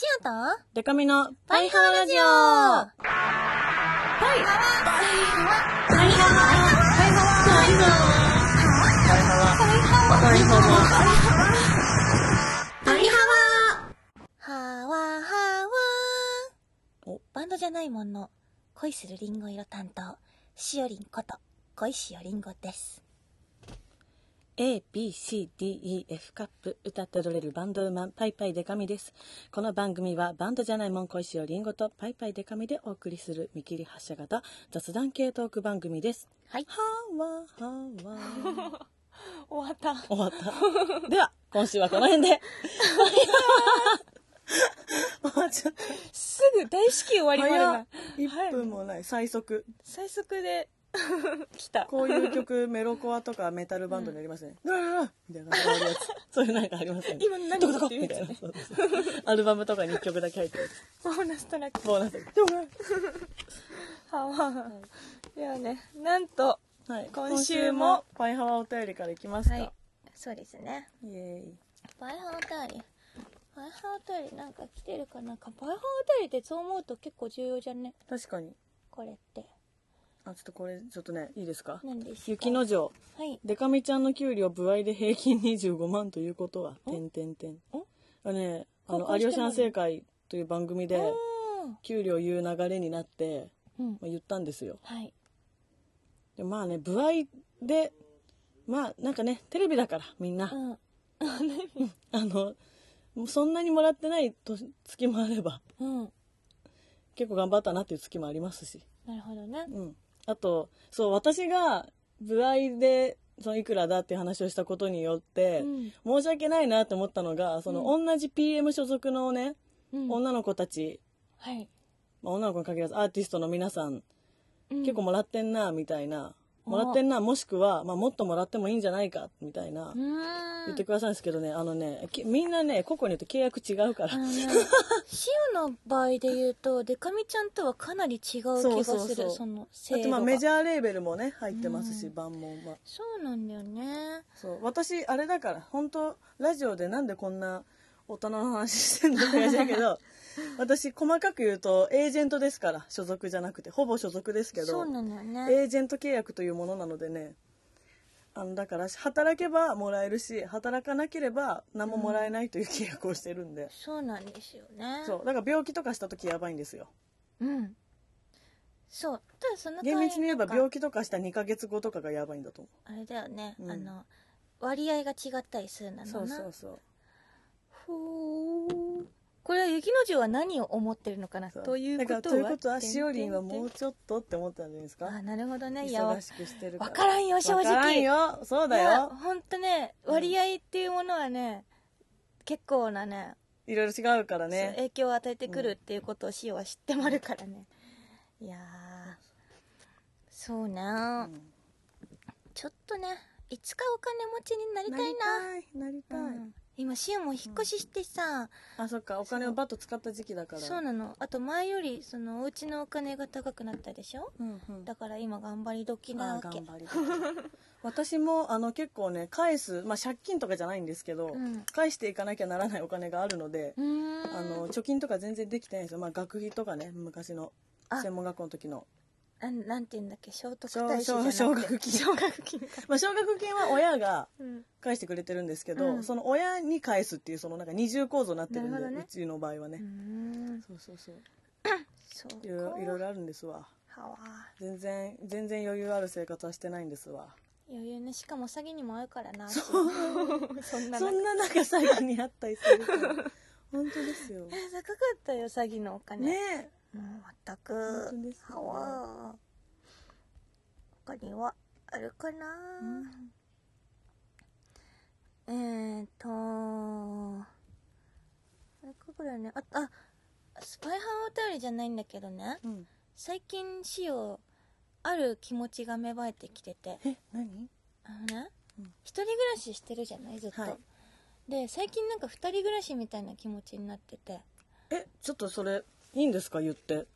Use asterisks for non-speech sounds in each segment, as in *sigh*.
シオとデカミのパイハワラジオ。パイハワパイハワパイハワパイハワパイハワパイハワパイハワおバンドじゃないもんの恋するリンゴ色担当しおりんこと恋しおりんごです。A, B, C, D, E, F カップ歌って踊れるバンドウーマンパイパイデカミです。この番組はバンドじゃないもん恋しおりんごとパイパイデカミでお送りする見切り発車型雑談系トーク番組です。はい。はわはわ *laughs* 終わった。終わった。では今週はこの辺で。終わっ *laughs* ちゃったすぐ大至急終わりまでな。1分もない。最速。最速で *laughs* 来た。こういう曲メロコアとかメタルバンドにありますね。うわーみたいな感じやつ。*laughs* そういうなんかありますよね。今何どこどこって言うやつねみたいな。アルバムとかに1曲だけ入ってる。ボーナストラック。ボーナスで。はわ。いやね、なんと、はい。今週もパイハワお便りからいきますか。はい。そうですね。イエーイ。パイハワお便り。パイハワお便りなんか来てるかな？パイハワお便りってそう思うと結構重要じゃね？確かに。これって。あ、ちょっとこれ、ちょっとね、いいですか？何ですか？雪の城。はい。デカミちゃんの給料部合で平均25万ということは、お？てんてんてん。お？あね、あの、有吉反省会という番組で、う給料言う流れになって、ん。うんまあ、言ったんですよ。はい。でまあね部合でまあなんかねテレビだからみんな、うん。*laughs* あのもうそんなにもらってないと月もあればうん。結構頑張ったなっていう月もありますし、なるほどね。うん、あとそう私が部合でそのいくらだっていう話をしたことによって、うん。申し訳ないなって思ったのがその、同じ PM 所属のね、うん。女の子たち、はい。まあ、女の子に限らずアーティストの皆さんうん。結構もらってんなみたいな、おもらってんなもしくは、まあ、もっともらってもいいんじゃないかみたいな。言ってくださるんですけどねあのねきみんなね個々によって契約違うから、ね、*laughs* シオの場合で言うと、デカミちゃんとはかなり違う気がする、そそうそうそうのあと制度が。まあメジャーレーベルもね入ってますし、うん万門はそうなんだよね。そう私あれだから本当ラジオでなんでこんな大人の話してんのけど *laughs* 私細かく言うとエージェントですから所属じゃなくてほぼ所属ですけどそうなんだよね。エージェント契約というものなのでねあのだから働けばもらえるし働かなければ何ももらえないという契約をしてるんで、そうなんですよね。そうだから病気とかした時やばいんですようん。そう。ただその厳密に言えば病気とかした2ヶ月後とかがやばいんだと思あれだよね、うんあの、割合が違ったりするんだうそう。そうそうほー。これは雪の城は何を思ってるのかなというだことはということはしおりんはもうちょっとって思ったんじゃないですか？あなるほどね。いやわ忙しくしてるから。からんよ正直。わからんよ。そうだよ。ほんとねうん割合っていうものはね、結構なねいろいろ違うからね。影響を与えてくるっていうことをシオは知ってもあるからね、いやーそうな、うん。ちょっとねいつかお金持ちになりたいな。なりたいなりたい、うん今シオも引っ越ししてさ、あそっか。お金をバッと使った時期だから。そうなの。あと前よりそのお家のお金が高くなったでしょ？うんうん。だから今頑張り時なあわけ。頑張りたい私もあの結構ね返す、まあ、借金とかじゃないんですけど、うん。返していかなきゃならないお金があるので、あの貯金とか全然できてないんですよ、まあ、学費とかね昔のあ。専門学校の時のなんなんて言うんだっけ？聖徳奨太子じゃなくて。奨学金。まあ、奨学金は親がうん。返してくれてるんですけど、うん。その親に返すっていうそのなんか二重構造になってるんでね。うちの場合はね、そうそうそう。そういろいろあるんですわ。全然全然余裕ある生活はしてないんですわ。余裕ね。しかも詐欺にも合うからな。そ *laughs* んなそ中んな中詐欺にあったりするから *laughs* 本当ですよ。え高かったよ詐欺のお金。ねもう全く本当ですよはわ他にはあるかな、えーとあれかぐらいねああスパイハンお便りじゃないんだけどね。うん。最近しおある気持ちが芽生えてきてて。え何？あのね、うん。一人暮らししてるじゃないずっと、はい。で最近なんか二人暮らしみたいな気持ちになってて。えちょっとそれいいんですか？言って。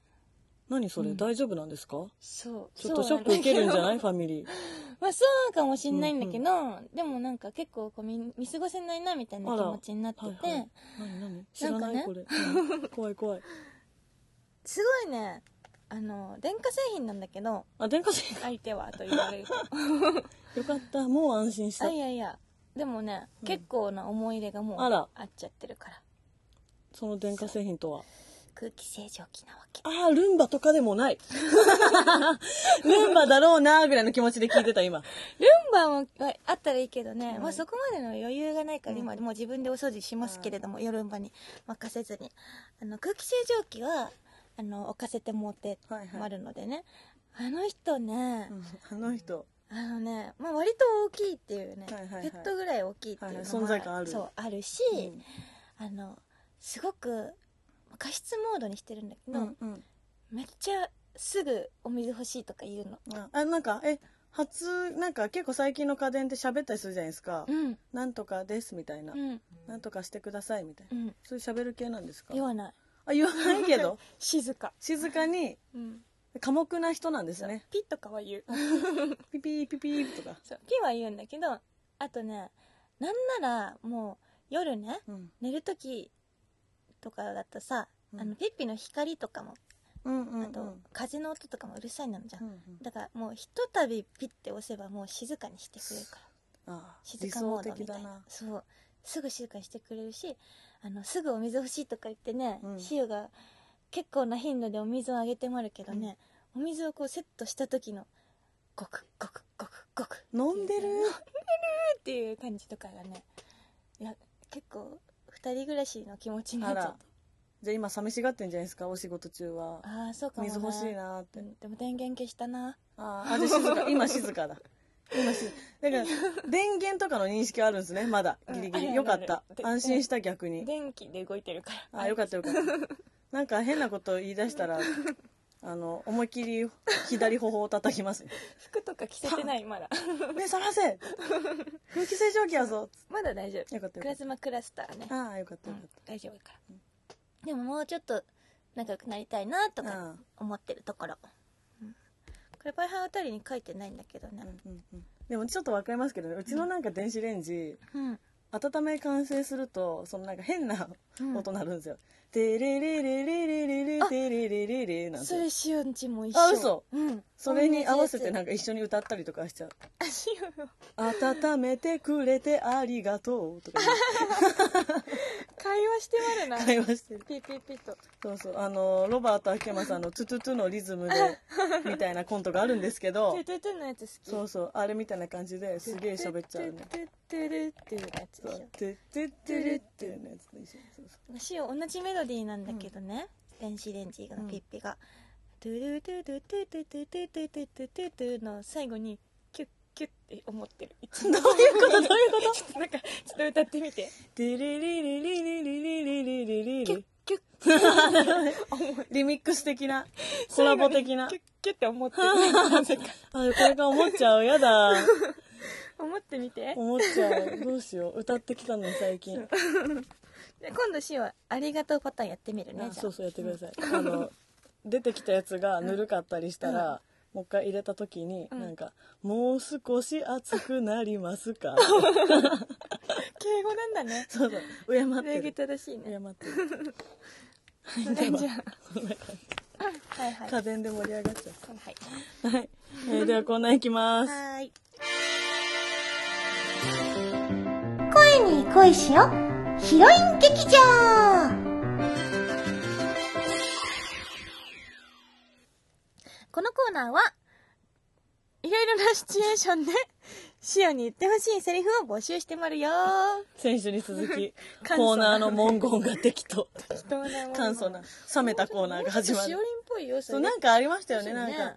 何それ、うん。大丈夫なんですか？そう。ちょっとショック受けるんじゃない？いファミリー。*laughs* まあそうかもしんないんだけど、でもなんか結構こう見見過ごせないなみたいな気持ちになってて、はいはい。何何？知らない、なんかこれ、うん。怖い怖い。*laughs* すごいね。あの電化製品なんだけどあ電化製品？相手はと言われると。*laughs* よかった。もう安心した。あいやいや。でもね、うん。結構な思い入れがもうあら。あっちゃってるから。その電化製品とは？空気清浄機なわけ。ああルンバとかでもない。*laughs* ルンバだろうなぐらいの気持ちで聞いてた今。ルンバもああったらいいけどね、うん。まあそこまでの余裕がないから、うん。今もう自分でお掃除しますけれども、ルンバに任せずに。あの空気清浄機はあの置かせてもうてあるのでね、あの人ね、あの人。あのね、まあ、割と大きいっていうね、はいはいはい。ペットぐらい大きいっていうのも、はいはい存在感ある。そうあるし、あのすごく加湿モードにしてるんだけど、うんうん。めっちゃすぐお水欲しいとか言うの。ああなんかえ初なんか結構最近の家電って喋ったりするじゃないですか、うん。なんとかですみたいな、うん。なんとかしてくださいみたいな、うん。そういう喋る系なんですか？言わない。あ言わないけど。*laughs* 静か、静かにうん、寡黙な人なんですね。ピッとかは言う。*laughs* ピピーピピーとか、そう。ピは言うんだけどあとねなんならもう夜ねうん。寝る時とかだとさ、うん。あのピッピの光とかも、うんうんうん。あと風の音とかもうるさいなのじゃん、うんうん。だからもうひとたびピッて押せばもう静かにしてくれるから。静かモードみたいな。そう。すぐ静かにしてくれるしあのすぐお水欲しいとか言ってね、うん。シオが結構な頻度でお水をあげてもあるけどね、お水をこうセットした時のゴクゴクゴクゴク飲んでる？*laughs* っていう感じとかがねいや結構二人暮らしの気持ちになっちゃっあらじゃあ今寂しがってんじゃないですかお仕事中はたああーそうかも、ね、水欲しいなーって、うんでも電源消したなああ、あ、じゃあ静か。*laughs* 今静かだ。今静か。だから、電源とかの認識あるんですね、まだ。ギリギリ。うんよかった安心した逆に。電気で動いてるからあ、よかったよかった。*laughs* なんか変なこと言い出したら、あの、思いっきり左頬を叩きます。服とか着せてないまだ。*laughs* 目覚ませ。空気清浄機やぞ。まだ大丈夫。よかったよかっプラズマクラスターね。た。ああ、よかったうんよかっ大丈夫か。ら、でももうちょっと仲良くなりたいなとた。かあ思ってるところ、うん。これパイハーあたりに書いてないんだけどね。あ、うんうんうん。でもちょっとわかりますけどね、うちのなんか電子レンジ、うん、温め完成すると、そのなんか変なうん音鳴るんですよ。テレレレレレレレテレレレレなんてそ。れしおんちも一緒あ嘘うんそれに合わせてななんか一緒に歌ったりとかしちゃう。しおよ温めてくれてありがとうとか会話してまるな会話してる。ピピピとそうそう。あの、ロバート秋山さんのトゥトゥトゥのリズムで、*laughs* みたいなコントがあるんですけどトゥ、トゥトゥのやつ好きそうそう。あれみたいな感じですげえ喋っちゃうね。トゥトゥトゥルっていうやつでしょ。トゥトゥトゥルっていうのやつと一緒そうそう同じメロディーなんだけどね、電子レンジのピッピが、トゥルトゥトゥトゥトゥトゥトゥトゥトゥトゥトゥトゥの最後にキュッキュッって思ってるどういうことどういうことちょっとなんかちょっと歌ってみてテレレレレレレレレレレレキュッキュッリミックス的な、コラボ的なキュ。ッキュッって思ってるなぜかあ、これから思っちゃう。やだ。思ってみて思っちゃう。どうしよう。歌ってきたの最近。今度しおはありがとうパターンやってみるねそうそうやってください、あの出てきたやつがぬるかったりしたら、もう一回入れた時に、うん。なんか「もう少し熱くなりますか? *laughs* 敬語なんだね。そうそう。敬っ礼儀てる正しいね。敬ってる。そ *laughs* れじゃそんな感あはいはいじ家電で盛り上がっちゃはい。うはい、えーではこんなんいきます。はーい。声に恋しよ。ヒロイン劇場このコーナーはいろいろなシチュエーションでシオに言ってほしいセリフを募集してまるよ。先週に続き *laughs* コーナーの文言が適当。人の名前簡素な冷めたコーナーが始まる。しおりんっぽいよそれ。そうなんかありましたよね。なんか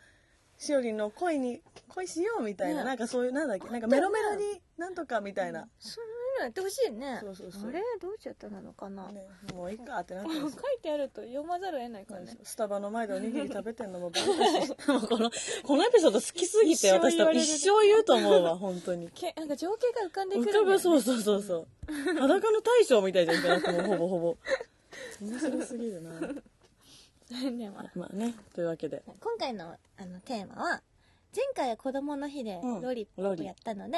しおりんの恋に恋しようみたいな、ね。なんかそういうなんだっけ？なんかメロメロになんとかみたいな、そういうのやってほしいね。そうそうそう。あれ？どうしちゃったのかな、ね、もういいかってなって書いてあると読まざるを得ないからね。スタバの前でおにぎり食べてんのも *laughs* バレたしもうこのこのエピソード好きすぎて私多分一生言うと思うわ本当に。*laughs* けなんか情景が浮かんでく浮るね。かぶそうそうそうそう。*laughs* 裸の大将みたいじゃんかなくもうほぼほぼ。面白すぎるな。でもまあねというわけで。今回のあのテーマは前回は子供の日でうん。ロリップやったので、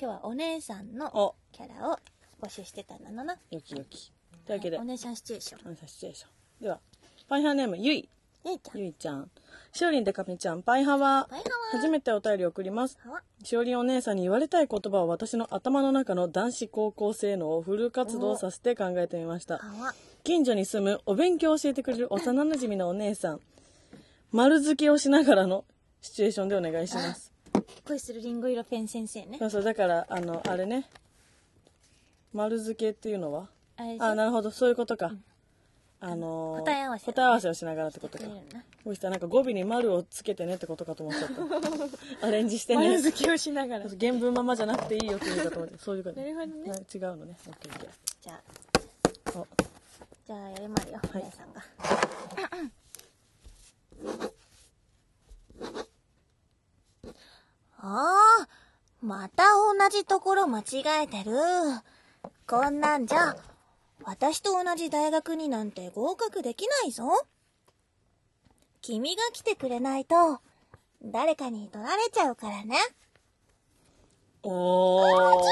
今日はお姉さんのお、キャラを募集してたんだな。よきよき。というわけで、お姉さんシチュエーション。おさシチュエーション。では、パイハーネーム、ゆい。ゆいちゃん。ゆいちゃん。しおりんでかみちゃん、パイハワパイハワ初めてお便りを送ります。しおりんお姉さんに言われたい言葉を私の頭の中の男子高校生のをフル活動させて考えてみました。近所に住むお勉強を教えてくれる幼馴染のお姉さん。丸付けをしながらのシチュエーションでお願いします。恋するリンゴ色ペン先生ねそ。うそう、だから、あの、あれね。丸付けっていうのは？あなるほど、そういうことか。あのー答え合わせ答え合わせをしながらってことかそしたらなんか語尾に丸をつけてねってことかと思っちゃった。*laughs* アレンジしてね。丸付けをしながら。原文ままじゃなくていいよっていうかと思って、そういうこと。なるほどねな違うのね。オッケーじゃあ、じゃあやりまるよ、おはい姉さんが。*laughs* ああ、また同じところ間違えてる。こんなんじゃ、私と同じ大学になんて合格できないぞ。君が来てくれないと、誰かに取られちゃうからね。おー。なんか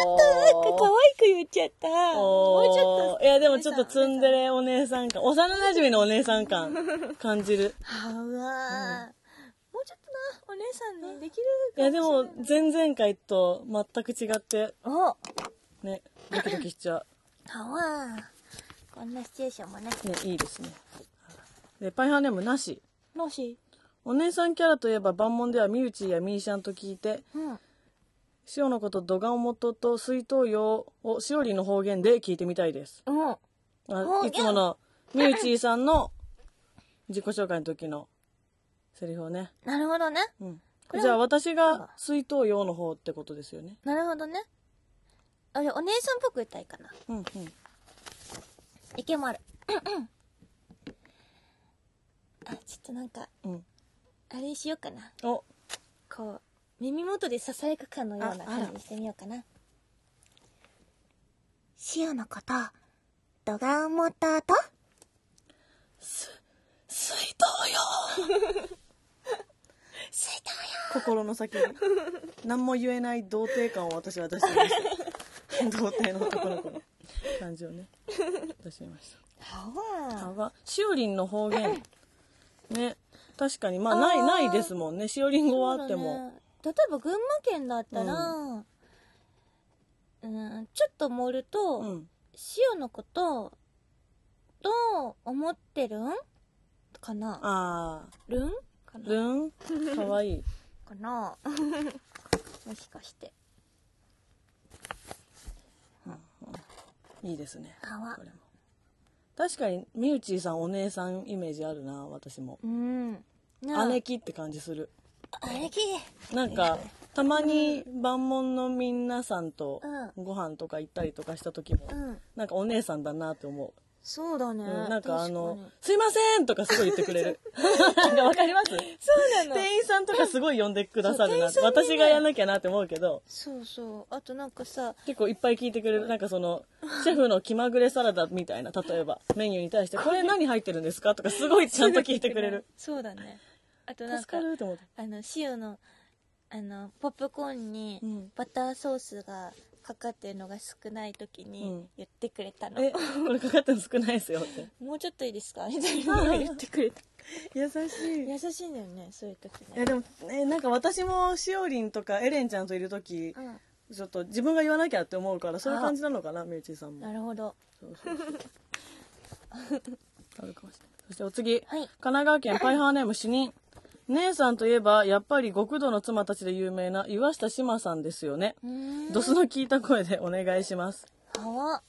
可愛く言っちゃった。もうちょっと。いや、でもちょっとツンデレお姉さん感、幼馴染のお姉さん感、感じる。はわー、もうちょっとな、お姉さんね、できるいや、でも、前々回と全く違って、おはね、ドキドキしちゃわー。こんなシチュエーションもね。う。ね、いいですね。で、パイハーネームなし。もしお姉さんキャラといえば、万門ではミューチーやミーシャンと聞いて、うん。塩のことドガオモトと水筒用をしおりの方言で聞いてみたいです。うん。あいつものミューチーさんの自己紹介の時のセリフをね。なるほどね。うんじゃあ私が水筒用の方ってことですよね。なるほどね。あれ、お姉さんっぽく言ったらいいかな。うんうん。いけまる。あ、ちょっとなんか、うん。あれしようかな。お、こう、耳元で囁くかのような感じにしてみようかな。塩のこと、ドガンモタと、水筒用 *laughs* *laughs* 水筒よ。心の先に。何も言えない童貞感を私は出してみました。*laughs* 童貞の男の子の感じをね、出しました。はあが、しおりんの方言。ね。確かに、まあ、ない、ないですもんね。しおりん語はあっても。ね例えば群馬県だったら、うん、ちょっと盛ると、うん。塩のこと、どう思ってるん？かなあるん？かなー、ルンかわいい。かな *laughs* もしかして。いいですね。これも。確かに、みゆちーさんお姉さんイメージあるな、私も。うん。姉貴って感じする。姉貴なんか、たまに万門の皆さんとうご飯とか行ったりとかした時も、うん。なんかお姉さんだなって思う。そうだね。うんなんかあのすいませんとかすごい言ってくれる。なんかわかります？そうなの。店員さんとかすごい呼んでくださるなね私がやんなきゃなって思うけど、そうそう。あとなんかさ、結構いっぱい聞いてくれる。なんかその、シェフの気まぐれサラダみたいな、例えば、メニューに対して、これ何入ってるんですかとかすごいちゃんと聞いてくれる。そうだね。あとなん助か。あの、塩の、あの、ポップコーンにうんバターソースがかかってるのが少ない時うにん言ってくれたの。え、これかかってるの少ないですよって。もうちょっといいですか？みたいなのを言ってくれた。優しい。優しいんだよね、そういう時いやね。でも、ね、なんか私もしおりんとかエレンちゃんといる時うん。ちょっと自分が言わなきゃって思うからそういう感じなのかなみゆちーさんもなるほど。そうそうそう *laughs* あるかもしれないそしてお次、はい神奈川県パイハーネーム主任姉さんといえばやっぱり極道の妻たちで有名な岩下志麻さんですよね。ドスの効いた声でお願いしますはわ。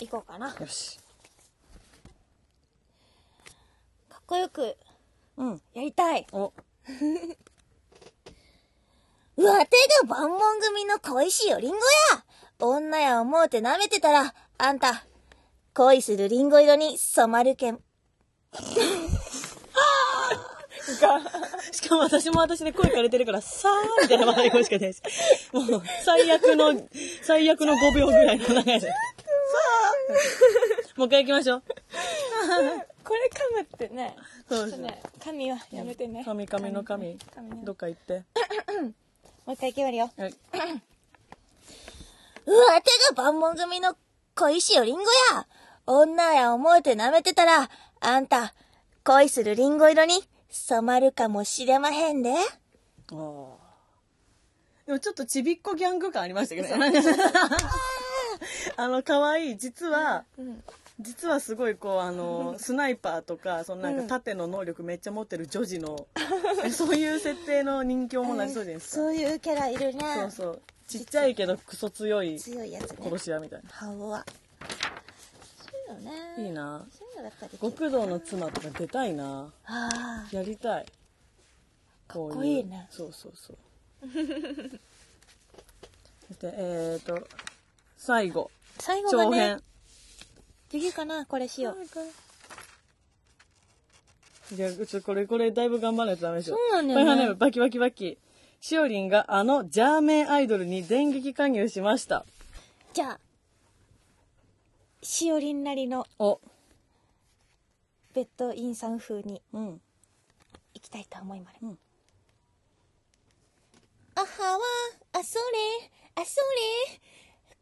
行こうかな。かよしっこよくうんやりたい。お *laughs* わてが万門組の恋しおりんごや女や思うて舐めてたら、あんた、恋するりんご色に染まるけん。*laughs* *laughs* しかも私も私で声枯れてるから、さーみたいな笑い声しかないし。もう、最悪の、最悪の5秒ぐらいの長いです。さーもう一回行きましょう。これ可むってね。そうちょっとね、神はやめてね。神神の神どっか行ってもう一回決まるよ。はいうわてが万門組の小石よりんごや。女や思うて舐めてたら、あんた、恋するりんご色に染まるかもしれまへんで。あーでもちょっとちびっこギャング感ありましたけどね *laughs* あの可愛い実はうん。実はすごいこうあのスナイパーとかそのなんか盾の能力めっちゃ持ってる女児の、えそういう設定の人形もなりそうじゃないですか、*laughs* そういうキャラいるね。そうそうちっちゃいけどクソ強い。殺し屋みたいなハオは。いうのね。いいなそういうのだったり。極道の妻とか出たいなあやりたいかっこいいねそうそうそう *laughs* でえっ、ー、と最後あ。最後がね長編、次かなこれしよう。いや、ちょ、これ、これ、だいぶ頑張らないとダメですよ。そうなんだよねバキバキバキ。しおりんがあのジャーメンアイドルに電撃加入しました。じゃあ、しおりんなりのお、ベッドインさん風にうん。行きたいと思います。うんあはわ、あそれ、あそれ。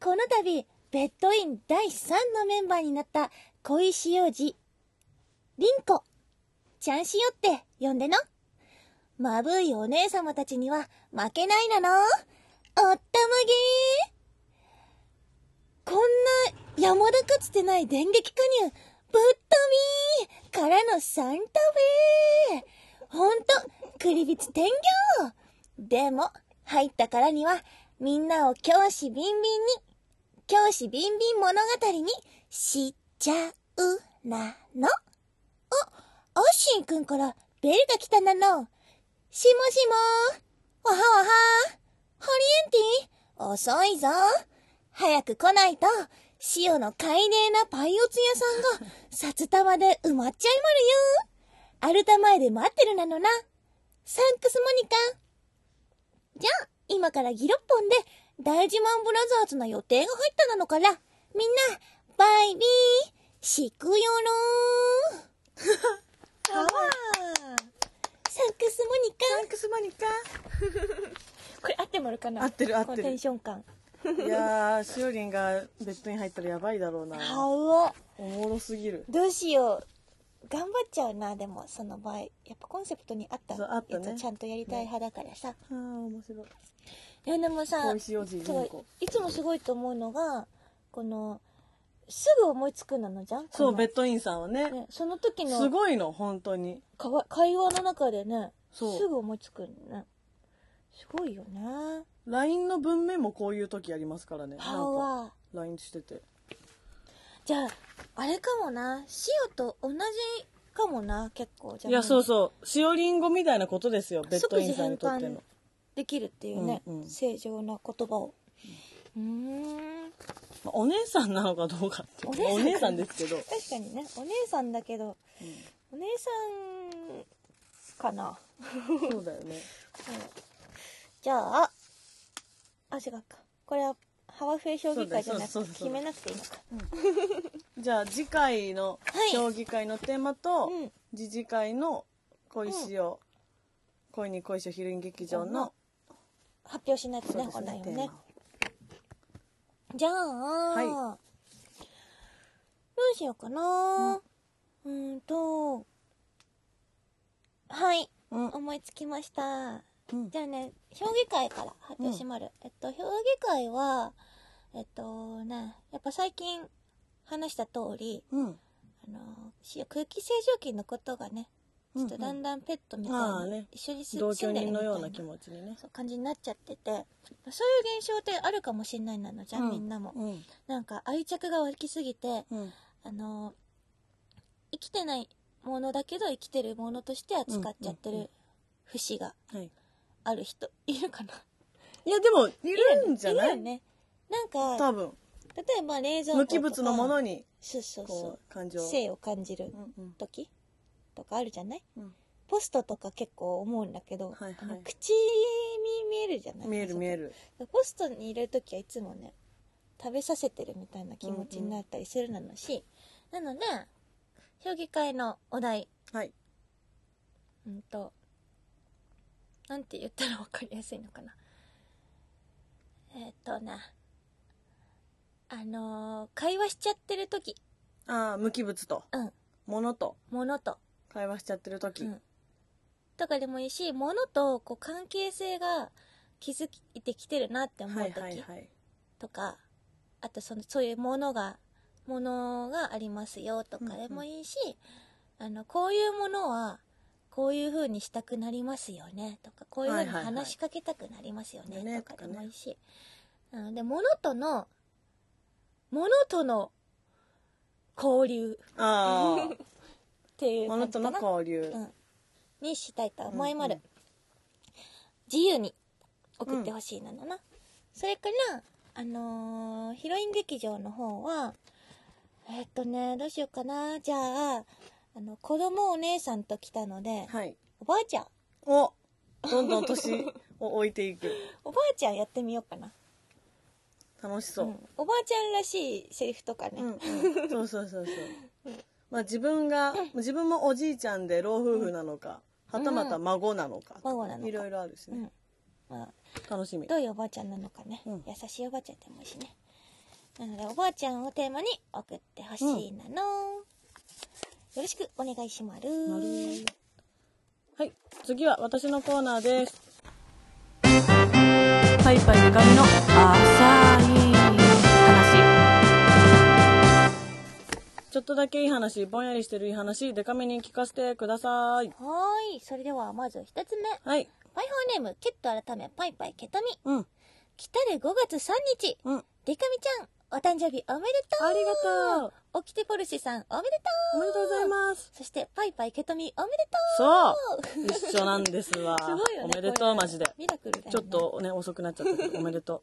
この度、ベッドイン第3のメンバーになった小石王子、りんこ、ちゃんしよって呼んでの。まぶいお姉様たちには負けないなの。おったまげー。こんな山田かつてない電撃加入、ぶっとみーからのサンタフェー。ほんと、クリビツ天行でも、入ったからには、みんなを教師ビンビンに、教師ビンビン物語にしちゃうなの。あ、アッシンくんからベルが来たなの。しもしもわはわはハリエンティ遅いぞ早く来ないと、塩の海麗なパイオツ屋さんが、札束で埋まっちゃいまるよアルタ前で待ってるなのな。サンクスモニカ。じゃあ、今からギロッポンで、大自慢ブラザーズの予定が入ったなのから、みんな、バイビー、しくよろー。*laughs* かわサンクスモニカ。サンクスマニカ。*laughs* これ合ってもらうかな合ってる合ってるこのテンション感。*laughs* いやー、しおりんがベッドに入ったらやばいだろうな。はわ。おもろすぎる。どうしよう。頑張っちゃうな、でも、その場合。やっぱコンセプトに合ったそうあったねやつちゃんとやりたい派だからさ。はあ、面白い。いや、でもさ、小石おじりんそうこ。いつもすごいと思うのが、この、すぐ思いつくなのじゃん？そう、ベッッドインさんはね。ね、その時すのごいの、本当に。かわ会話の中でね、そうすぐ思いつくのね。すごいよね。LINE の文面もこういう時ありますからね。はなんか、わ。LINE してて。じゃあ、あれかもな。塩と同じかもな、結構。じゃあいや、そうそう。しおりんごみたいなことですよ、ベッドインさんにとっての。できるっていうね、うんうん正常な言葉を。うーん。まあお姉さんなのかどうかってお姉さんですけど。確かにね、お姉さんだけど、お姉さんかな。そうだよね。*laughs* じゃあ、あ、違うか。これは、ハワフェ評議会じゃなくて決めなくていいのか。じゃあ次回のはい。評議会のテーマと、うん。次次回の恋しを、恋に恋しをヒルイン劇場の、発表しないとね、そうですね。じゃあ、はい。どうしようかな。うーんと、はい、うん。思いつきました。うん。じゃあね、評議会から発表しまる。えっと、評議会は、えっとね、やっぱ最近話した通り、うん。あの、し空気清浄機のことがね、ちょっとだんだんペットみたいにああね。一緒に住んでるみたいな人のような気持ちにね。そう感じになっちゃってて、そういう現象ってあるかもしんないなのじゃん、うん。みんなも。うん。なんか愛着が湧きすぎて、うん。あの、生きてないものだけど生きてるものとして扱っちゃってうんうんうる節が。はいある人、*laughs* いるかな？いやでもいるんじゃない？いね。なんか、多分。例えば冷蔵庫とか無機物のものにそうそうそこうう感情性を感じるうんうん。時とかあるじゃない？うん。ポストとか結構思うんだけど、はいはい。あの口に見えるじゃない？見える見える。るポストに入れる時はいつもね食べさせてるみたいな気持ちになったりするなのし、なので評議会のお題、はい。うんと、なんて言ったらわかりやすいのかな。えーっとな、あのー会話しちゃってる時、ああ、無機物と、うん、物と。ものと、会話しちゃってる時。うん。とかでもいいし、ものとこう関係性が築いてきてるなって思うはい時はいはい。とか、あとその、そういうものが、ものがありますよとかでもいいし、あの、こういうものは、こういう風にしたくなりますよね。とか、こういう風にはいはいはい。話しかけたくなりますよね、ねとかでもいいし。うん、で、ものとの、ものとの交流。あっていう感じかな。の交流。うん、にしたいと思いまる、うんうん。自由に送ってほしいなのな、それからあのーヒロイン劇場の方はえっとねどうしようかな。じゃああの子供お姉さんと来たので、はい。おばあちゃん。おどんどん年を置いていく。*laughs* おばあちゃんやってみようかな、楽しそう。う。ん。おばあちゃんらしいセリフとかね、うんうん、そうそうそうそう。まあ自分が、自分もおじいちゃんで老夫婦なのか、はたまた孫なのか、孫なのか。いろいろあるしね。まあ、楽しみ。どういうおばあちゃんなのかね、うん。優しいおばあちゃんでもいいしね。なのでおばあちゃんをテーマに送ってほしいなの、よろしくお願いしまるはい、次は私のコーナーです。パイパイデカミの浅い話。ちょっとだけいい話、ぼんやりしてるいい話、デカめに聞かせてください。はーいそれではまず一つ目はい。パイハーネームケット改めパイパイケトミうん。来たる5月3日うん。デカミちゃんお誕生日おめでとうありがとう。オキテポルシェさんおめでとうおめでとうございます。そしてパイパイケトミおめでそうとう *laughs* 一緒なんですわ。すごいよねおめでとう、マジで。ミラクルだよねちょっとね、遅くなっちゃったけど、おめでと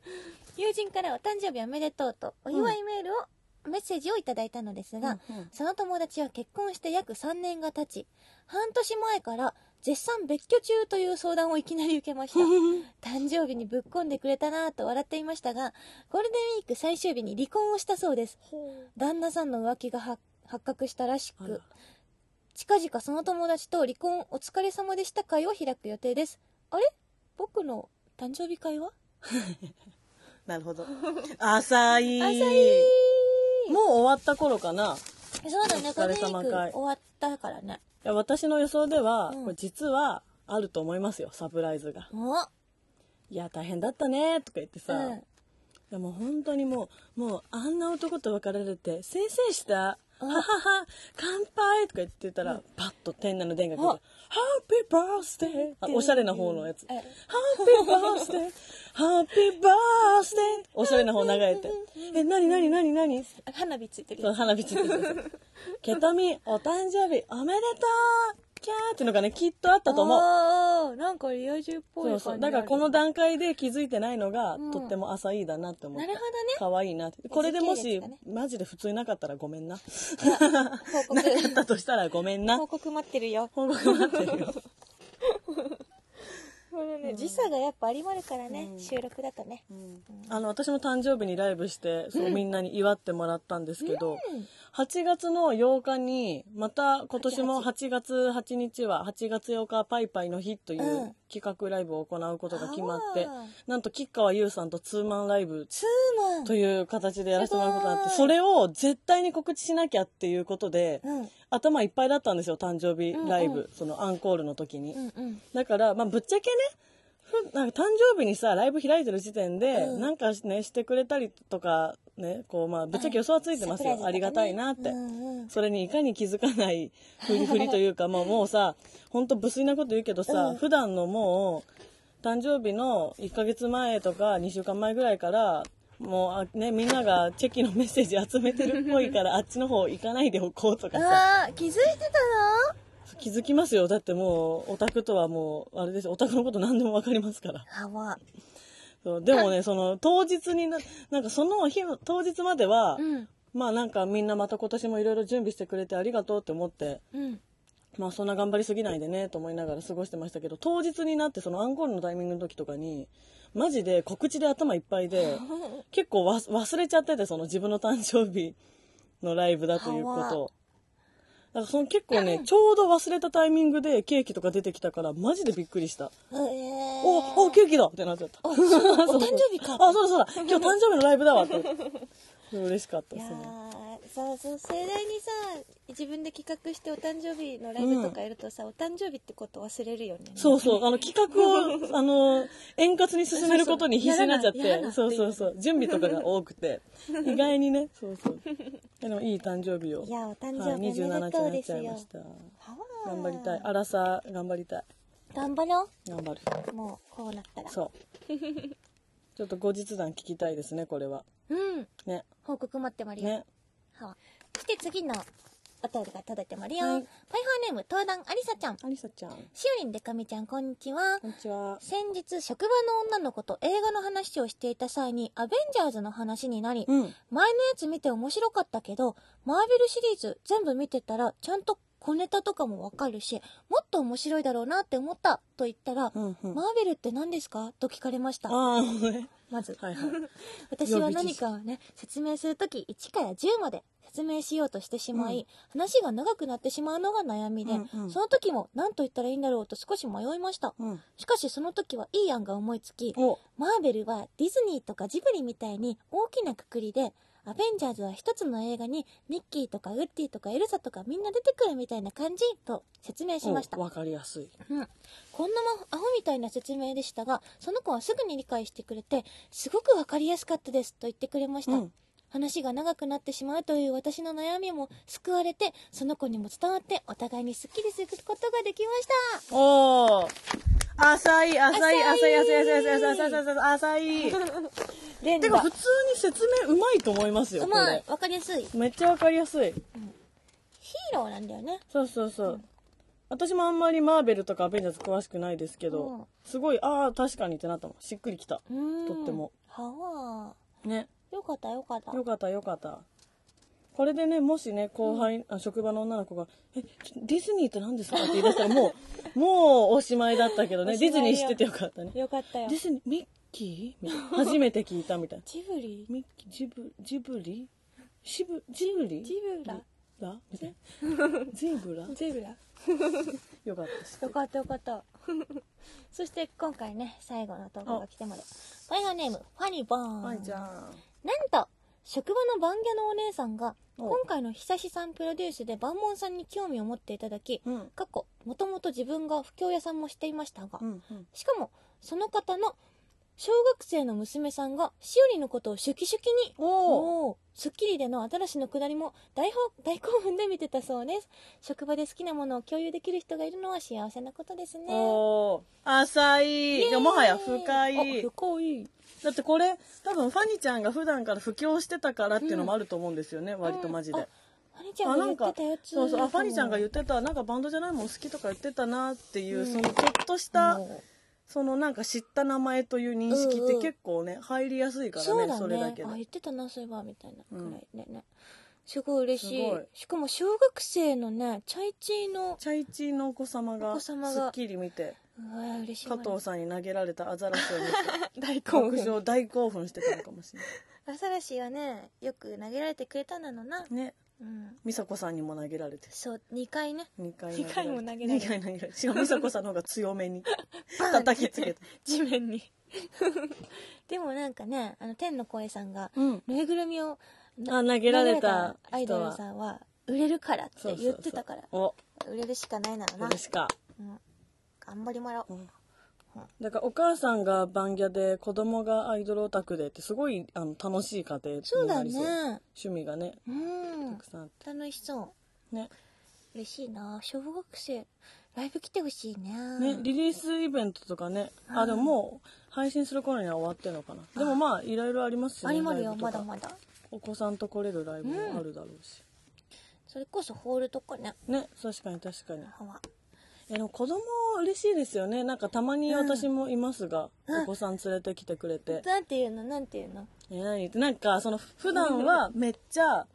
友人からお誕生日おめでとうとお祝いメールを、メッセージをいただいたのですう。が、うんうんその友達は結婚して約3年が経ち半年前から絶賛別居中という相談をいきなり受けました。*laughs* 誕生日にぶっこんでくれたなぁと笑っていましたがゴールデンウィーク最終日に離婚をしたそうです。旦那さんの浮気が発発覚したらしく近々その友達と離婚お疲れ様でした会を開く予定です。あれ？僕の誕生日会は？*laughs* なるほど。浅い。浅い。もう終わった頃かな。そうだね。ゴールデンウィーク終わったからね。いや私の予想では、うんこれ実はあると思いますよ、サプライズが。おいや、大変だったね、とか言ってさ。うんいやもう本当にもう、もうあんな男と別れれて、せいせいした。ははは、乾杯とか言ってたら、パッと店内の電話が来て、ハッピーバースデーあおしゃれな方のやつ。えハッピーバースデーハッピーバースデーおしゃれな方流れて。え、なになになになに花火ついてるそう、花火ついてる。*laughs* ケトミ、お誕生日おめでとうキャーっていうのがね、きっとあったと思う。あーなんかリア充っぽい感じそうそう。だからこの段階で気づいてないのが、うんとっても浅いだなって思って。なるほどね可愛いなって。これでもし、時系列がねマジで普通になかったらごめんな。報告 *laughs* なかったとしたらごめんな報。告待ってるよ報告待ってるよ。*laughs* これね時差がやっぱありまるからね、うん収録だとねあの、私も誕生日にライブして、そう、みんなに祝ってもらったんですけど、8月の8日に、また今年も8月。8日は、8月8日パイパイの日といううん。企画ライブを行うことが決まってあー、なんと吉川優さんとツーマンライブ。という形でやらせてもらうことになって、それを絶対に告知しなきゃっていうことで、うん。頭いっぱいだったんですよ、誕生日ライブ、うん。うそのアンコールの時に。うんうん。だから、まあ、ぶっちゃけね、ふなんか誕生日にさ、ライブ開いてる時点で、うん。なんかね、してくれたりとか、ね、こう、まあ、ぶっちゃけ予想はついてますよ。サプライズとかねありがたいなって。うんうんそれにいかに気づかないふりふりというか、まあもうさ、ほんと無粋なこと言うけどさ、うん普段のもう、誕生日の1ヶ月前とか2週間前ぐらいから、もうあね、みんながチェキのメッセージ集めてるっぽいから、*laughs* あっちの方行かないでおこうとかさ、あー気づいてた気づきますよ。だってもう、オタクとはもう、あれですよオタクのこと何でもわかりますから。のはわそうでもね、その、当日にな、なんかその日の、当日までは、うんまあなんかみんなまた今年もいろいろ準備してくれてありがとうって思って、うんまあそんな頑張りすぎないでねと思いながら過ごしてましたけど、当日になってそのアンコールのタイミングの時とかに、マジで告知で頭いっぱいで、*laughs* 結構わ忘れちゃってて、その自分の誕生日のライブだということを。からその結構ね、ちょうど忘れたタイミングでケーキとか出てきたから、マジでびっくりした。えー、お、お、ケーキだってなっちゃった。お誕生日か *laughs* あ、そうだそうだ。今日誕生日のライブだわって。嬉しかったですね。ーさそう盛大にさ自分で企画してお誕生日のライブとかやるとさ、お誕生日ってこと忘れるよねそうそう、あの企画を、あの、円滑に進めることに必死になっちゃって、そうそうそう、準備とかが多くて、*laughs* 意外にね、そうそう。でもいい誕生日を。いやお誕はい、生日おめ27でとう日になっですよちゃいました。はあ頑張りたい。アラサー頑張りたい。頑張ろ頑張る。うもうこうなったらそう。*laughs* ちょっと後日談聞きたいですね、これは。うんね。報告待ってまるよ、ね。はあそして次のお便りが届いてまるよ、はいパイハーネーム東壇ありさちゃんアリサちゃん。しおりんでかみちゃんこんにちはこんにちは。先日職場の女の子と映画の話をしていた際にアベンジャーズの話になり、うん。前のやつ見て面白かったけどマーベルシリーズ全部見てたらちゃんと小ネタとかもわかるしもっと面白いだろうなって思ったと言ったら、うんうん。マーベルって何ですかと聞かれました。まずはいはい。*laughs* 私は何かをね説明するとき1から10まで説明しようとしてしまい、話が長くなってしまうのが悩みで、うんうんその時も何と言ったらいいんだろうと少し迷いましたうん。しかしその時はいい案が思いつきお、マーベルはディズニーとかジブリみたいに大きなくくりで、アベンジャーズは一つの映画にミッキーとかウッディとかエルサとかみんな出てくるみたいな感じと説明しましたお。わかりやすい。うん。こんなもアホみたいな説明でしたが、その子はすぐに理解してくれて、すごくわかりやすかったですと言ってくれました。うん話が長くなってしまうという私の悩みも救われて、その子にも伝わってお互いにスッキリすることができました。おー。浅い、浅い、浅い、浅い、浅い、浅い、浅い、浅い、浅い、*laughs* 浅い。てか、普通に説明うまいと思いますよ。うまい。わかりやすい。ヒめっちゃわかりやすい。ーローなんだよね。そうそうそう。私もあんまりマーベルとかアベンジャーズ詳しくないですけうんど、すごい、ああ、確かにってなったもん。しっくりきた。とっても。はね。あ。よかったよかった。よかった、よかった。これでね、もしね、後輩、あ職場の女の子が、え、ちょディズニーって何ですか？って言い出したら、もう、*laughs* もうおしまいだったけどね、おしまいよディズニー知っててよかったね。よかったよデ。ィズニー、ミッキー？みたいな初めて聞いたみたいな。ジブリ？ミッキー、ジブ、ジブリ？シブ、ジブリ？ジブラ？ラ？みたいな。*laughs* ジブラ？ジブラ *laughs* よかったです。よかったよかった。そして今回ね、最後の投稿が来てまで。ファイアネーム、ファニーバーン。はい、じゃあ。なんと、職場の番ギャのお姉さんが、お今回の久志さんプロデュースで万門さんに興味を持っていただき、うん。過去、もともと自分が不況屋さんもしていましたが、うん、うん。しかも、その方の小学生の娘さんが、しおりのことをシュキシュキに、おスッキリでの新しのくだりも大ほ大興奮で見てたそうです。職場で好きなものを共有できる人がいるのは幸せなことですね。おー。浅い。いやもはや深い。あ深い。だってこれ、多分ファニちゃんが普段から布教してたからっていうのもあると思うんですよね、割とマジで。あファニちゃんが言ってたやつ。そうそう、あ、ファニちゃんが言ってた、なんかバンドじゃないもん好きとか言ってたなっていう、そのちょっとした、そのなんか知った名前という認識って結構ね、入りやすいからね、そうだね。それだけで。あ。言ってたなそういえばみたいな。くらいね,、うね。すごい嬉しい。しかも小学生のねチャイチーのチャイチーのお子様おが、スッキリ見て、加藤さんに投げられたアザラシを見て、*laughs* 大牧場大興奮してたのかもしれアザラシはねよく投げられてくれたんだろうな。ない。ね。うん。美佐子さんにも投げられて。そう2回ね。2回二回も投げられ2回投げられて。しかも美佐子さんの方が強めに。*laughs* 叩きつけた。*laughs* 地面に。*laughs* でもなんかねあの天の声さんがうん。ぬいぐるみをあ、投げられたアイドル。さんは売れるからって言ってたから。お、売れるしかないならな、嬉しか。うん、頑張りまろう、うんだからお母さんがバンギャで子供がアイドルオタクでってすごいあの楽しい家庭にそうだなりそう。ね。趣味がねうん。たくさん楽しそう。ね。嬉しいな。小学生ライブ来てほしいね。ねリリースイベントとかねあでももう配信する頃には終わってるのかな。でもまあいろいろありますしねありますよまだまだ。お子さんと来れるライブもあるだろうし、それこそホールとかね。ね確かに確かにでも子供嬉しいですよね。なんかたまに私もいますが、うん。お子さん連れてきてくれて、なんていうの？なんていうの？え何？ってなんかその普段はめっちゃ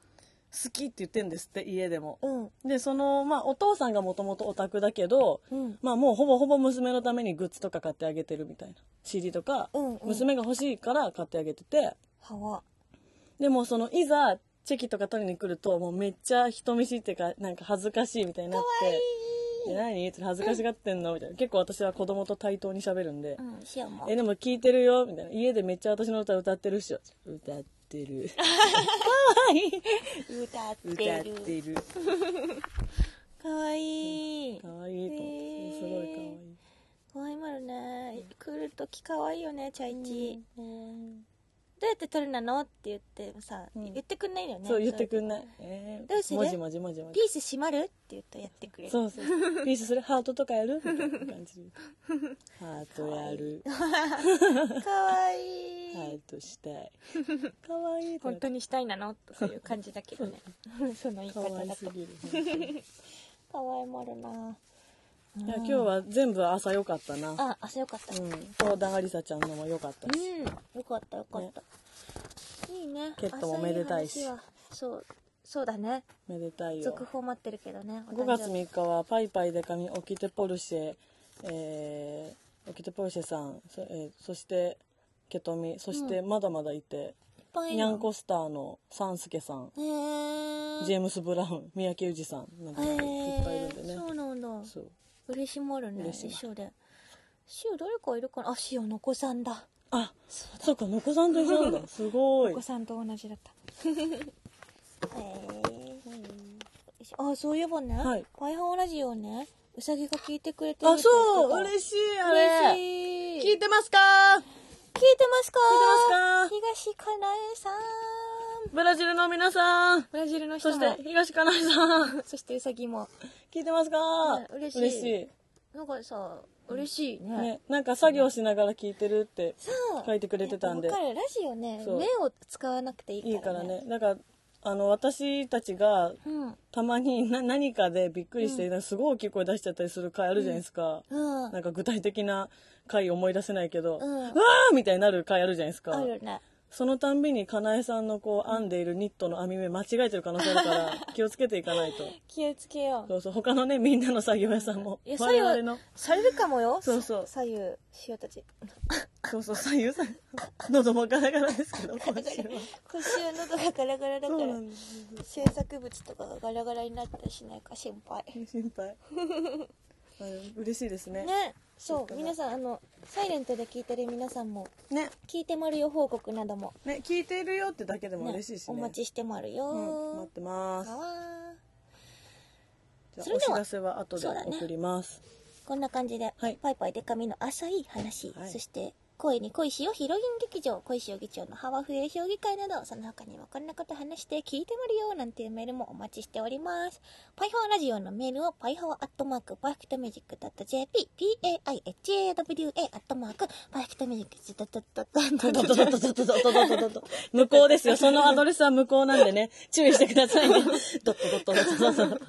好きって言ってんですって家でも。うん。でそのまあお父さんがもともとオタクだけど、うん。まあもうほぼほぼ娘のためにグッズとか買ってあげてるみたいな。CD とか、うんうん。娘が欲しいから買ってあげてて。でもそのいざチェキとか取りに来ると、もうめっちゃ人見知りっていうか、なんか恥ずかしいみたいになって、え、何恥ずかしがってんの？みたいな。結構私は子供と対等に喋るんで、うん、しようも。え、でも聞いてるよ？みたいな。家でめっちゃ私の歌歌ってるっしょ。*laughs* 歌ってる。かわいい。歌っ歌てる。ってる。かわいい。かわいいと思って。すごいかわいい。かわいいまるね。来るときかわいいよね、チャイチ。うんどうやって撮るなの？って言ってさ、うん言ってくんないよね。そう言ってくんい。ない。えどうする？文字文字文字文字ピ。ース閉まる？って言うとやってくれる。そうそう。ピースするハートとかやる？みたいな感じで。*laughs* ハートやる。かわいい。ハートしたい。かわいい。本当にしたいなの？とそういう感じだけどね。そ *laughs* の言いか方だと。わいすぎる。本当に *laughs* かわいまるな。いや今日は全部朝良かったな。あ、朝よかった。うん。相談ありさちゃんのも良かったし。うん、よかったよかった。いいね。ケットもめでたいしそう、そうだね。めでたいよ続。報待ってるけどね。5月3日はパイパイでかみオキテポルシェ、えー、オキテポルシェさん、そ,、えーそしてケトミ、そしてまだまだいて、ニャンコスターのサンスケさん、へー。ジェームス・ブラウン、三宅裕二さんなんていっぱいいるんでね。そうなんだ。そう。嬉しもあるね。嬉しい一緒で。塩誰かいるかな？あ、塩の子さんだ。あ、そうか、のこさんと一緒なんだ。*laughs* すごいお子。さんと同じだった。*laughs* えー、あ、そういえばね、はいパイハワラジオね、うさぎが聞いてくれてるあ、そう、嬉嬉しい、あれ。嬉しい。聞いてますか？聞いてますか？聞いてます東かなえさん。ブラジルの皆さん。ブラジルの人そも。して、東かなえさん。*laughs* そしてうさぎも。聞いてますか、ね嬉しい嬉しなんかさ、嬉しいい。ね。ね、なんか作業しながら聞いてるって。書いてくれてたんでラジオね、目を使わなくていいいいかね。かららね。だから、あの、私たちがうん。たまにな何かでびっくりして、なんかすごい大きい声出しちゃったりする回あるじゃないですか。うん。なんか具体的な回思い出せないけど、うんわーみたいになる回あるじゃないですか。あるね。そのたんびにかなえさんのこう編んでいるニットの編み目間違えてる可能性あるから *laughs* 気をつけていかないと。気をつけよう。そうそう、他のね、みんなの作業屋さんも我々左右の、されるかもよ。そうそう左右、塩たち。そうそう、左右さん、喉もガラガラですけど、*laughs* 今週は。今週は喉がガラガラだから。制作物とかがガラガラになったりしないか心配。心配。嬉しいですね。ね。そう、皆さん、あの、サイレントで聞いてる皆さんも、ね。聞いてまるよ報告なども、ね、聞いてるよってだけでもね嬉しいしね。お待ちしてまるよ。うん、待ってます。じゃあそれではお知らせは後で送ります。こんな感じで、はいパイパイデカミの浅い話、はいそして、恋に恋しよヒロイン劇場、恋しよ議長のハワフエ評議会など、その他にもこんなこと話して聞いてみるよ、なんていうメールもお待ちしております。パイハワラジオのメールを、パイハワアットマーク、パーフェクトミュージック .jp、p-a-i-h-a-w-a アットマーク、パーフェクトミュージック .jp、向こうですよ。そのアドレスは向こうなんでね、注意してくださいね。ドットドットドットドット。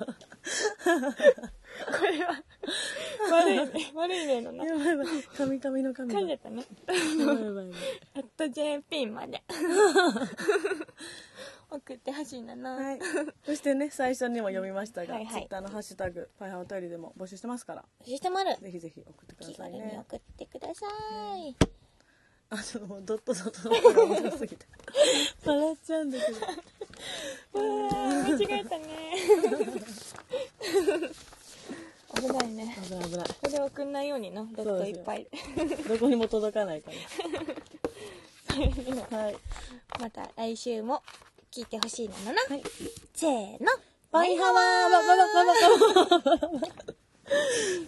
これは、*laughs* 悪いね、悪いねのな。やばいやばい。神々の神噛んじゃったね。やばいやばい。アット JP まで。*laughs* 送ってほしいんだな。はい。そしてね、最初にも読みましたが、はいはいツイッターのハッシュタグ、パイハーお便りでも募集してますから、そしてまる。ぜひぜひ送ってくだ気さいね。軽に送ってください。あ、ちょっともうドットドットドットが面白すぎて。笑っちゃうんだけど。*laughs* 間違えたね。危ないね。危ない危ない。これ送んないようにの、ドットいっぱい。どこにも届かないから。*laughs* はい。また来週も聞いてほしいなのな。はい。せーの。バイハワーバババババ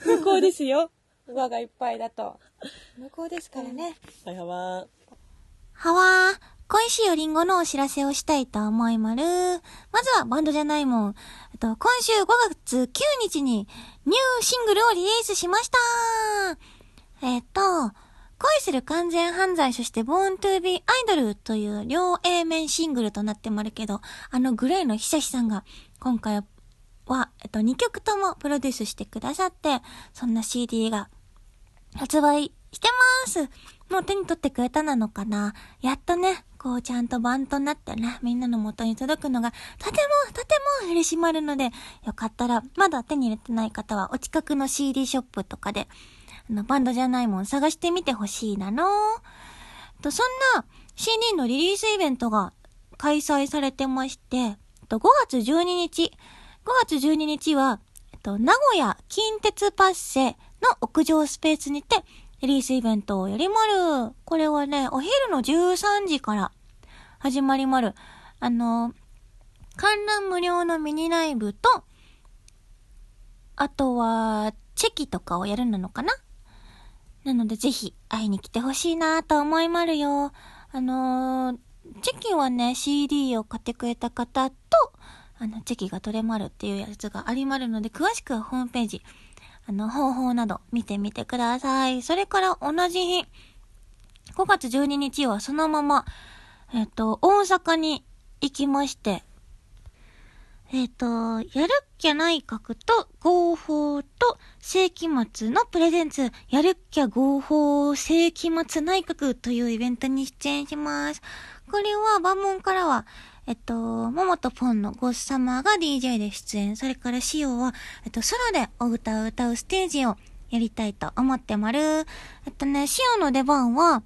向こうですよ。輪がいっぱいだと。向こうですからね。バイハワー。はわー、恋しいよりんごのお知らせをしたいと思いまる。まずはバンドじゃないもん。えっと、今週5月9日にニューシングルをリリースしましたえっと、恋する完全犯罪そして Born to be Idol という両 A 面シングルとなってもあるけど、あのグレーの久志さんが今回は、えっと、2曲ともプロデュースしてくださって、そんな CD が発売してます。もう手に取ってくれたなのかな？やっとね、こうちゃんとバンドになってね、みんなの元に届くのが、とても、とても嬉しまるので、よかったら、まだ手に入れてない方は、お近くの CD ショップとかで、あの、バンドじゃないもん探してみてほしいなの。と、そんな CD のリリースイベントが、開催されてまして、と、5月12日、5月12日は、えっと、名古屋近鉄パッセの屋上スペースにて、リリースイベントをやりまる。これはね、お昼の13時から始まりまる。あの、観覧無料のミニライブと、あとは、チェキとかをやるのかな？なのでぜひ会いに来てほしいなと思いまるよ。あの、チェキはね、CD を買ってくれた方と、あの、チェキが取れまるっていうやつがありまるので、詳しくはホームページ、あの、方法など見てみてください。それから同じ日、5月12日はそのまま、えっ、と、大阪に行きまして、えっ、と、やるっきゃ内閣と合法と世紀末のプレゼンツ、やるっきゃ合法世紀末内閣というイベントに出演します。これは、万門からは、えっと、ももとポンのゴッサマーが DJ で出演。それからシオは、えっと、ソロでお歌を歌うステージをやりたいと思ってまる。えっとね、シオの出番は、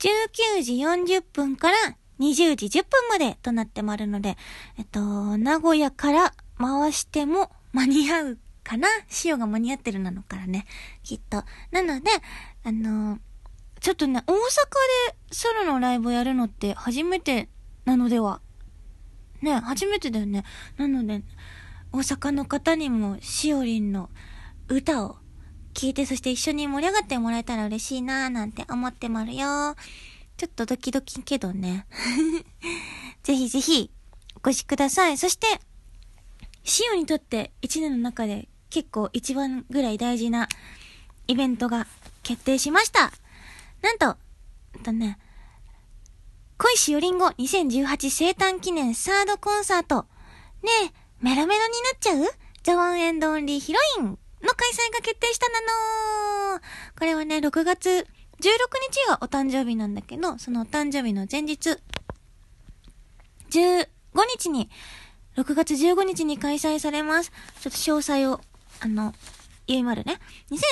19時40分から20時10分までとなってまるので、えっと、名古屋から回しても間に合うかな？潮が間に合ってるなのからね。きっと。なので、あのちょっとね、大阪でソロのライブやるのって初めてなのでは？ね、初めてだよね。なので、大阪の方にもしおりんの歌を聴いて、そして一緒に盛り上がってもらえたら嬉しいなーなんて思ってまるよ。ちょっとドキドキけどね。*laughs* ぜひぜひ、お越しください。そして、シオにとって一年の中で結構一番ぐらい大事なイベントが決定しました。なんと、えっとね、恋しよりんご2018生誕記念サードコンサート。ねえ、メロメロになっちゃう？ザワンエンドオンリーヒロインの開催が決定したなのこれはね、6月16日がお誕生日なんだけど、そのお誕生日の前日、15日に、6月15日に開催されます。ちょっと詳細を、あの、ゆいまるね。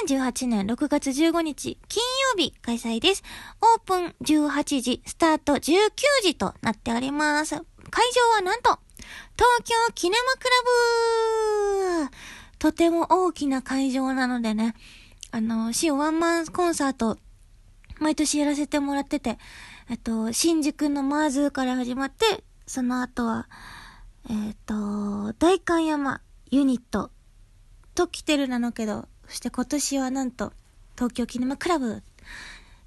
2018年6月15日、金曜日開催です。オープン18時、スタート19時となっております。会場はなんと、東京キネマクラブとても大きな会場なのでね、あの、シオワンマンコンサート毎年やらせてもらってて、えっと、新宿のマーズから始まって、その後は、えっと、大観山ユニットと来てるなのけど、そして今年はなんと、東京キネマクラブ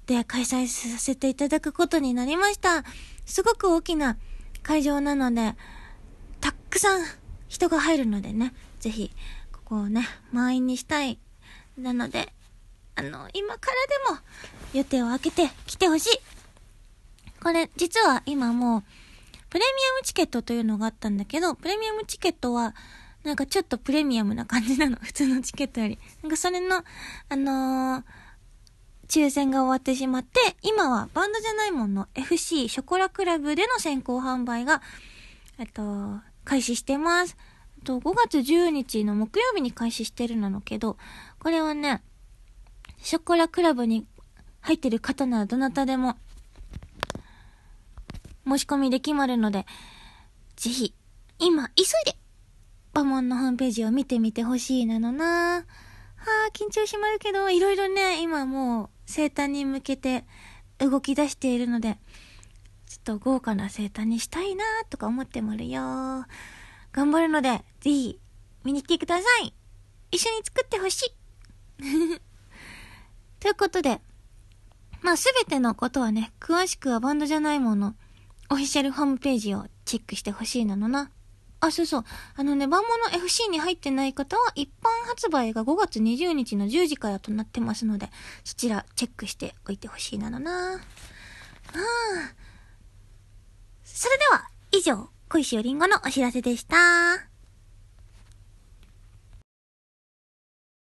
で開催させていただくことになりました。すごく大きな会場なので、たくさん人が入るのでね、ぜひ、ここをね、満員にしたい。なので、あの、今からでも予定を空けて来てほしい。これ、実は今もう、プレミアムチケットというのがあったんだけど、プレミアムチケットは、なんかちょっとプレミアムな感じなの。*laughs* 普通のチケットより。なんかそれの、あのー、抽選が終わってしまって、今はバンドじゃないもんの FC ショコラクラブでの先行販売が、えっと、開始してます。と5月10日の木曜日に開始してるなのけど、これはね、ショコラクラブに入ってる方ならどなたでも申し込みできまるので、ぜひ、今、急いで、バモンのホームページを見てみてほしいなのなはあ、緊張しまるけど、いろいろね、今もう、生誕に向けて動き出しているので、ちょっと豪華な生誕にしたいなとか思ってもるよ。頑張るので、ぜひ、見に来てください。一緒に作ってほしい。*laughs* ということで、まあ、すべてのことはね、詳しくはバンドじゃないもの、オフィシャルホームページをチェックしてほしいなのな。あ、そうそう。あのね、バンモの FC に入ってない方は、一般発売が5月20日の10時からとなってますので、そちらチェックしておいてほしいなのな。ああ。それでは、以上、小石よりんごのお知らせでした。